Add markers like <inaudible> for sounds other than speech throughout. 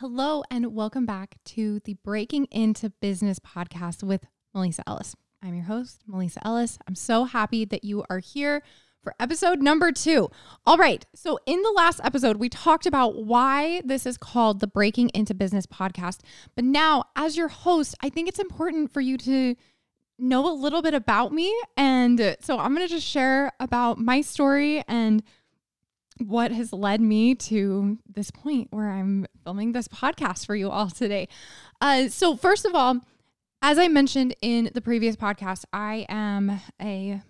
Hello, and welcome back to the Breaking Into Business podcast with M'Lisa Ellis. I'm your host, M'Lisa Ellis. I'm so happy that you are here for episode number two. All right. So, in the last episode, we talked about why this is called the Breaking Into Business podcast. But now, as your host, I think it's important for you to know a little bit about me. And so, I'm going to just share about my story and what has led me to this point where I'm filming this podcast for you all today. Uh, so, first of all, as I mentioned in the previous podcast, I am a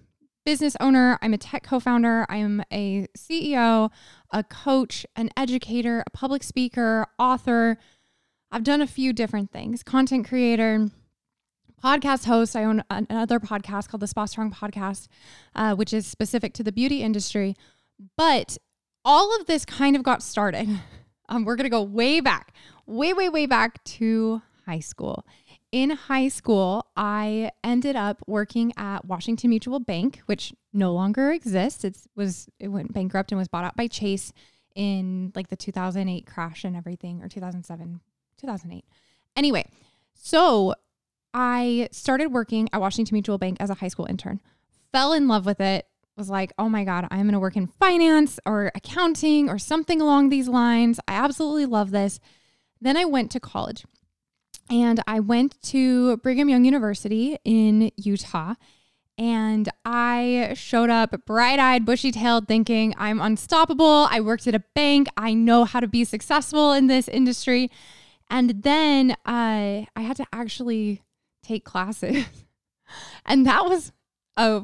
business owner, I'm a tech co founder, I'm a CEO, a coach, an educator, a public speaker, author. I've done a few different things, content creator. Podcast host. I own another podcast called the Spa Strong Podcast, uh, which is specific to the beauty industry. But all of this kind of got started. <laughs> Um, we're going to go way back, way, way, way back to high school. In high school, I ended up working at Washington Mutual Bank, which no longer exists. It was it went bankrupt and was bought out by Chase in like the 2008 crash and everything, or 2007, 2008. Anyway, so I started working at Washington Mutual Bank as a high school intern. Fell in love with it was like, oh my God, I'm going to work in finance or accounting or something along these lines. I absolutely love this. Then I went to college and I went to Brigham Young University in Utah. And I showed up bright eyed, bushy tailed, thinking I'm unstoppable. I worked at a bank. I know how to be successful in this industry. And then uh, I had to actually take classes. <laughs> and that was a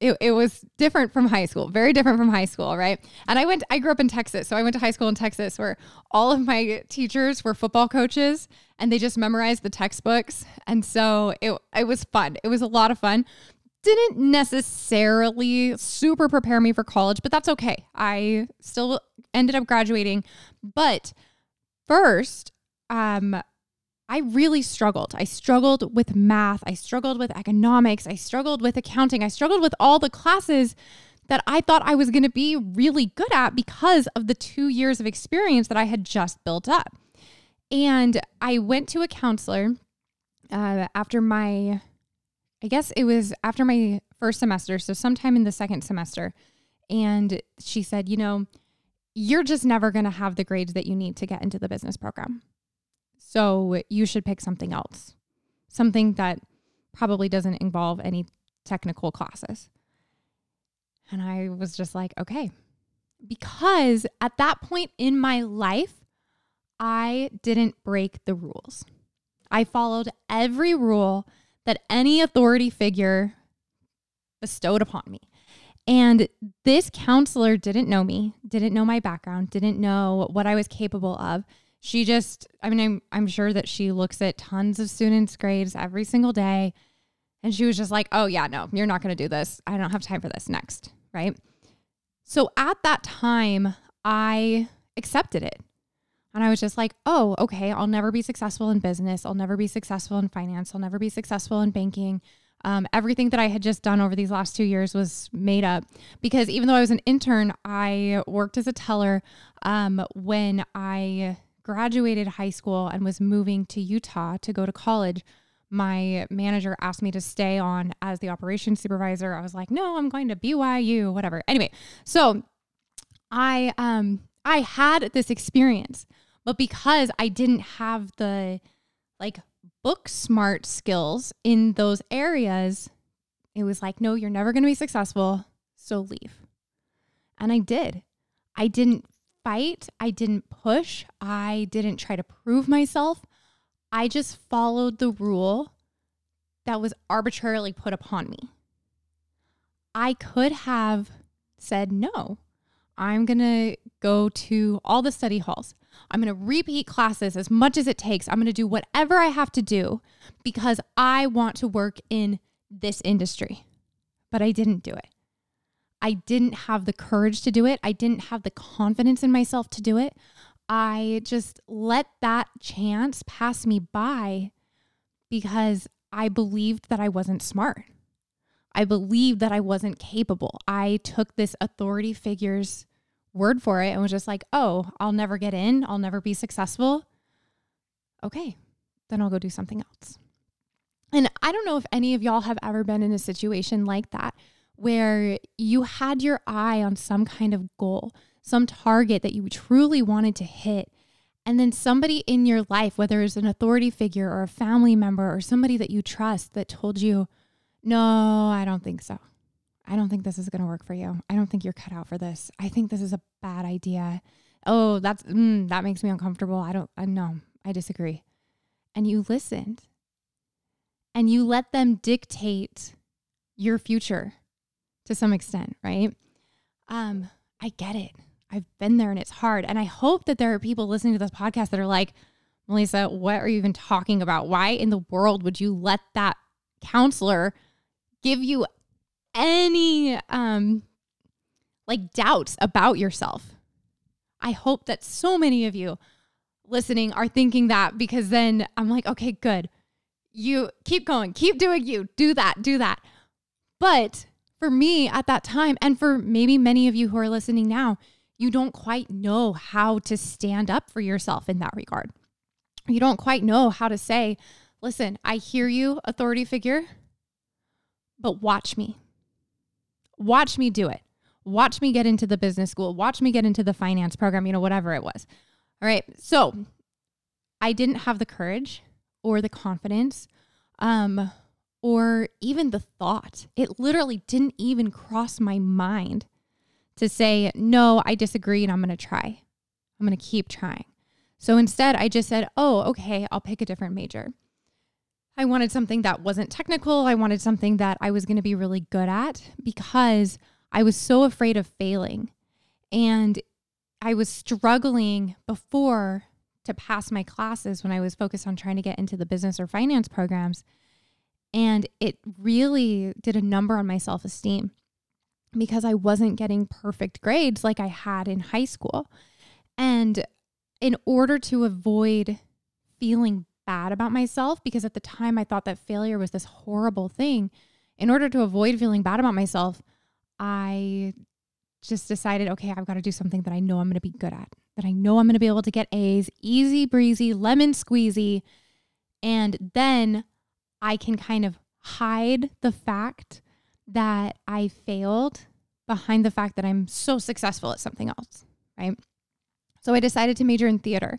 it, it was different from high school, very different from high school, right? And I went, I grew up in Texas. So I went to high school in Texas where all of my teachers were football coaches and they just memorized the textbooks. And so it, it was fun. It was a lot of fun. Didn't necessarily super prepare me for college, but that's okay. I still ended up graduating. But first, um, I really struggled. I struggled with math. I struggled with economics. I struggled with accounting. I struggled with all the classes that I thought I was going to be really good at because of the two years of experience that I had just built up. And I went to a counselor uh, after my, I guess it was after my first semester. So, sometime in the second semester. And she said, you know, you're just never going to have the grades that you need to get into the business program. So you should pick something else, something that probably doesn't involve any technical classes. And I was just like, okay. Because at that point in my life, I didn't break the rules. I followed every rule that any authority figure bestowed upon me. And this counselor didn't know me, didn't know my background, didn't know what I was capable of she just i mean i'm i'm sure that she looks at tons of students grades every single day. And she was just like oh yeah no you're not going to do this. I don't have time for this. Next. Right? So at that time i accepted it. And i was just like oh okay i'll never be successful in business. I'll never be successful in finance. I'll never be successful in banking. Um, everything that I had just done over these last two years was made up. Because even though I was an intern, I worked as a teller um, when I graduated high school and was moving to Utah to go to college, my manager asked me to stay on as the operations supervisor. I was like, "No, I'm going to BYU, whatever." Anyway, so I um I had this experience, but because I didn't have the like book smart skills in those areas, it was like, "No, you're never going to be successful, so leave." And I did. I didn't fight. I didn't push. I didn't try to prove myself. I just followed the rule that was arbitrarily put upon me. I could have said, no, I'm going to go to all the study halls. I'm going to repeat classes as much as it takes. I'm going to do whatever I have to do because I want to work in this industry. But I didn't do it. I didn't have the courage to do it. I didn't have the confidence in myself to do it. I just let that chance pass me by because I believed that I wasn't smart. I believed that I wasn't capable. I took this authority figure's word for it and was just like, oh, I'll never get in. I'll never be successful. okay, then I'll go do something else. And I don't know if any of y'all have ever been in a situation like that where you had your eye on some kind of goal, some target that you truly wanted to hit. And then somebody in your life, whether it's an authority figure or a family member or somebody that you trust that told you, no, I don't think so. I don't think this is going to work for you. I don't think you're cut out for this. I think this is a bad idea. Oh, that's mm, that makes me uncomfortable. I don't I know. I disagree. And you listened. And you let them dictate your future to some extent, right? Um, I get it. I've been there and it's hard. And I hope that there are people listening to this podcast that are like, M'Lisa, what are you even talking about? Why in the world would you let that counselor give you any um like doubts about yourself. I hope that so many of you listening are thinking that because then I'm like, okay, good. You keep going, keep doing you, do that, do that. But for me at that time, and for maybe many of you who are listening now, you don't quite know how to stand up for yourself in that regard. You don't quite know how to say, listen, I hear you, authority figure, but watch me. Watch me do it. Watch me get into the business school. Watch me get into the finance program, you know, whatever it was. All right. So I didn't have the courage or the confidence um, or even the thought. It literally didn't even cross my mind to say, no, I disagree and I'm going to try. I'm going to keep trying. So instead, I just said, oh, okay, I'll pick a different major. I wanted something that wasn't technical. I wanted something that I was going to be really good at because I was so afraid of failing. And I was struggling before to pass my classes when I was focused on trying to get into the business or finance programs. And it really did a number on my self esteem because I wasn't getting perfect grades like I had in high school. And in order to avoid feeling bad about myself because at the time I thought that failure was this horrible thing. In order to avoid feeling bad about myself, I just decided, okay, I've got to do something that I know I'm going to be good at, that I know I'm going to be able to get A's, easy breezy, lemon squeezy. And then I can kind of hide the fact that I failed behind the fact that I'm so successful at something else, right? So I decided to major in theater.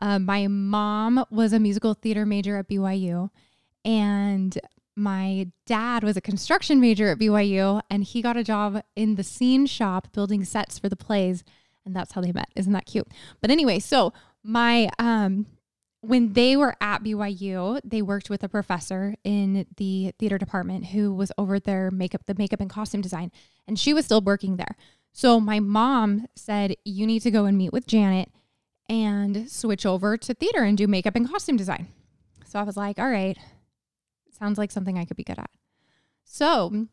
Uh, my mom was a musical theater major at BYU, and my dad was a construction major at BYU, and he got a job in the scene shop building sets for the plays, and that's how they met. Isn't that cute? But anyway, so my um, when they were at BYU, they worked with a professor in the theater department who was over their makeup, the makeup and costume design, and she was still working there. So my mom said, "You need to go and meet with Janet." and switch over to theater and do makeup and costume design. So I was like, all right, sounds like something I could be good at. So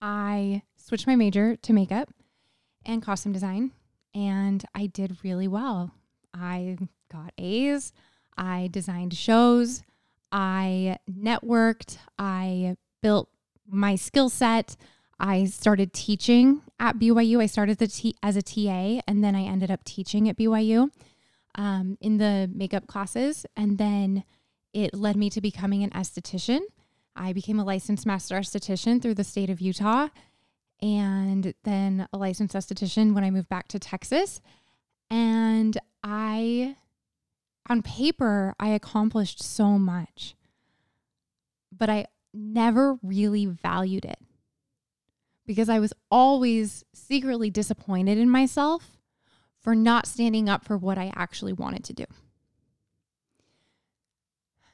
I switched my major to makeup and costume design, and I did really well. I got A's, I designed shows, I networked, I built my skill set. I started teaching at BYU. I started t- as a TA and then I ended up teaching at BYU um, in the makeup classes. And then it led me to becoming an esthetician. I became a licensed master esthetician through the state of Utah and then a licensed esthetician when I moved back to Texas. And I, on paper, I accomplished so much, but I never really valued it because I was always secretly disappointed in myself for not standing up for what I actually wanted to do.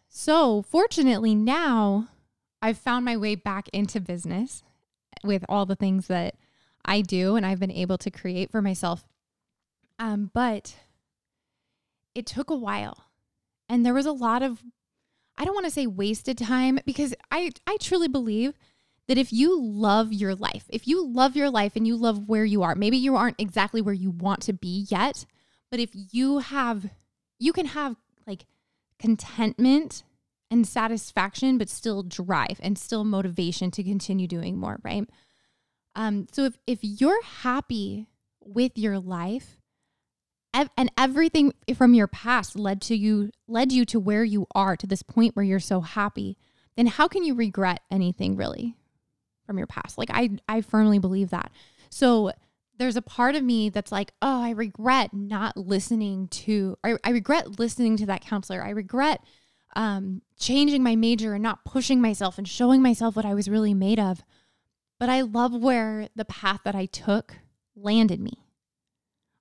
So, fortunately, now I've found my way back into business with all the things that I do and I've been able to create for myself. Um, but it took a while. And there was a lot of, I don't want to say wasted time because I, I truly believe that if you love your life, if you love your life and you love where you are, maybe you aren't exactly where you want to be yet, but if you have, you can have like contentment and satisfaction, but still drive and still motivation to continue doing more, right? Um, so if if you're happy with your life, and everything from your past led to you led you to where you are to this point where you're so happy. Then how can you regret anything really from your past? Like i i firmly believe that. So there's a part of me that's like oh i regret not listening to i, I regret listening to that counselor. I regret um, changing my major and not pushing myself and showing myself what i was really made of. But i love where the path that i took landed me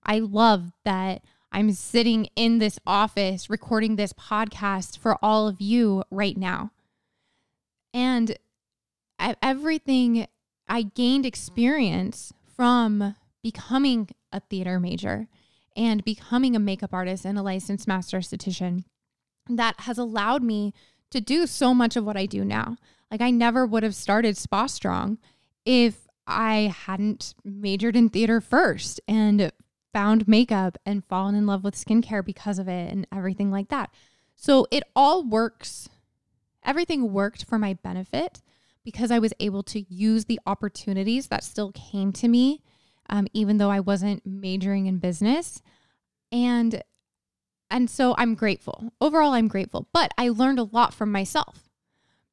I love that I'm sitting in this office recording this podcast for all of you right now. And everything I gained experience from becoming a theater major and becoming a makeup artist and a licensed master esthetician that has allowed me to do so much of what I do now. Like I never would have started Spa Strong if I hadn't majored in theater first and found makeup and fallen in love with skincare because of it and everything like that. So it all works. Everything worked for my benefit because I was able to use the opportunities that still came to me, um, even though I wasn't majoring in business. And and so I'm grateful. Overall, I'm grateful. But I learned a lot from myself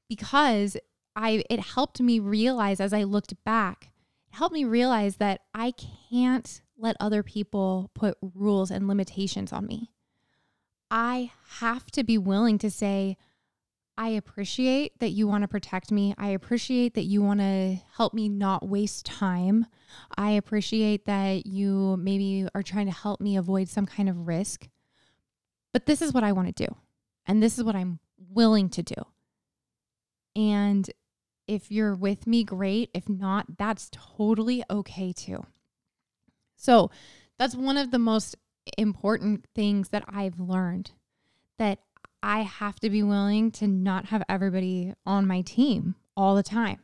because I it helped me realize as I looked back, it helped me realize that I can't let other people put rules and limitations on me. I have to be willing to say, I appreciate that you want to protect me. I appreciate that you want to help me not waste time. I appreciate that you maybe are trying to help me avoid some kind of risk. But this is what I want to do. And this is what I'm willing to do. And if you're with me, great. If not, that's totally okay too. So that's one of the most important things that I've learned that I have to be willing to not have everybody on my team all the time.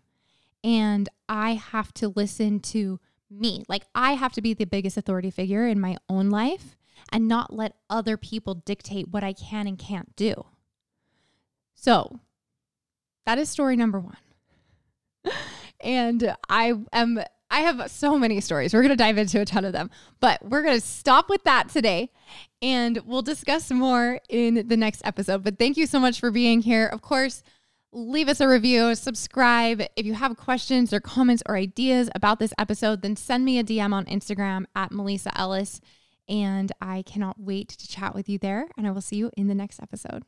And I have to listen to me. Like, I have to be the biggest authority figure in my own life and not let other people dictate what I can and can't do. So, that is story number one. <laughs> and I am I have so many stories. We're going to dive into a ton of them, but we're going to stop with that today and we'll discuss more in the next episode. But thank you so much for being here. Of course, leave us a review, subscribe. If you have questions or comments or ideas about this episode, then send me a DM on Instagram at M'Lisa Ellis. And I cannot wait to chat with you there. And I will see you in the next episode.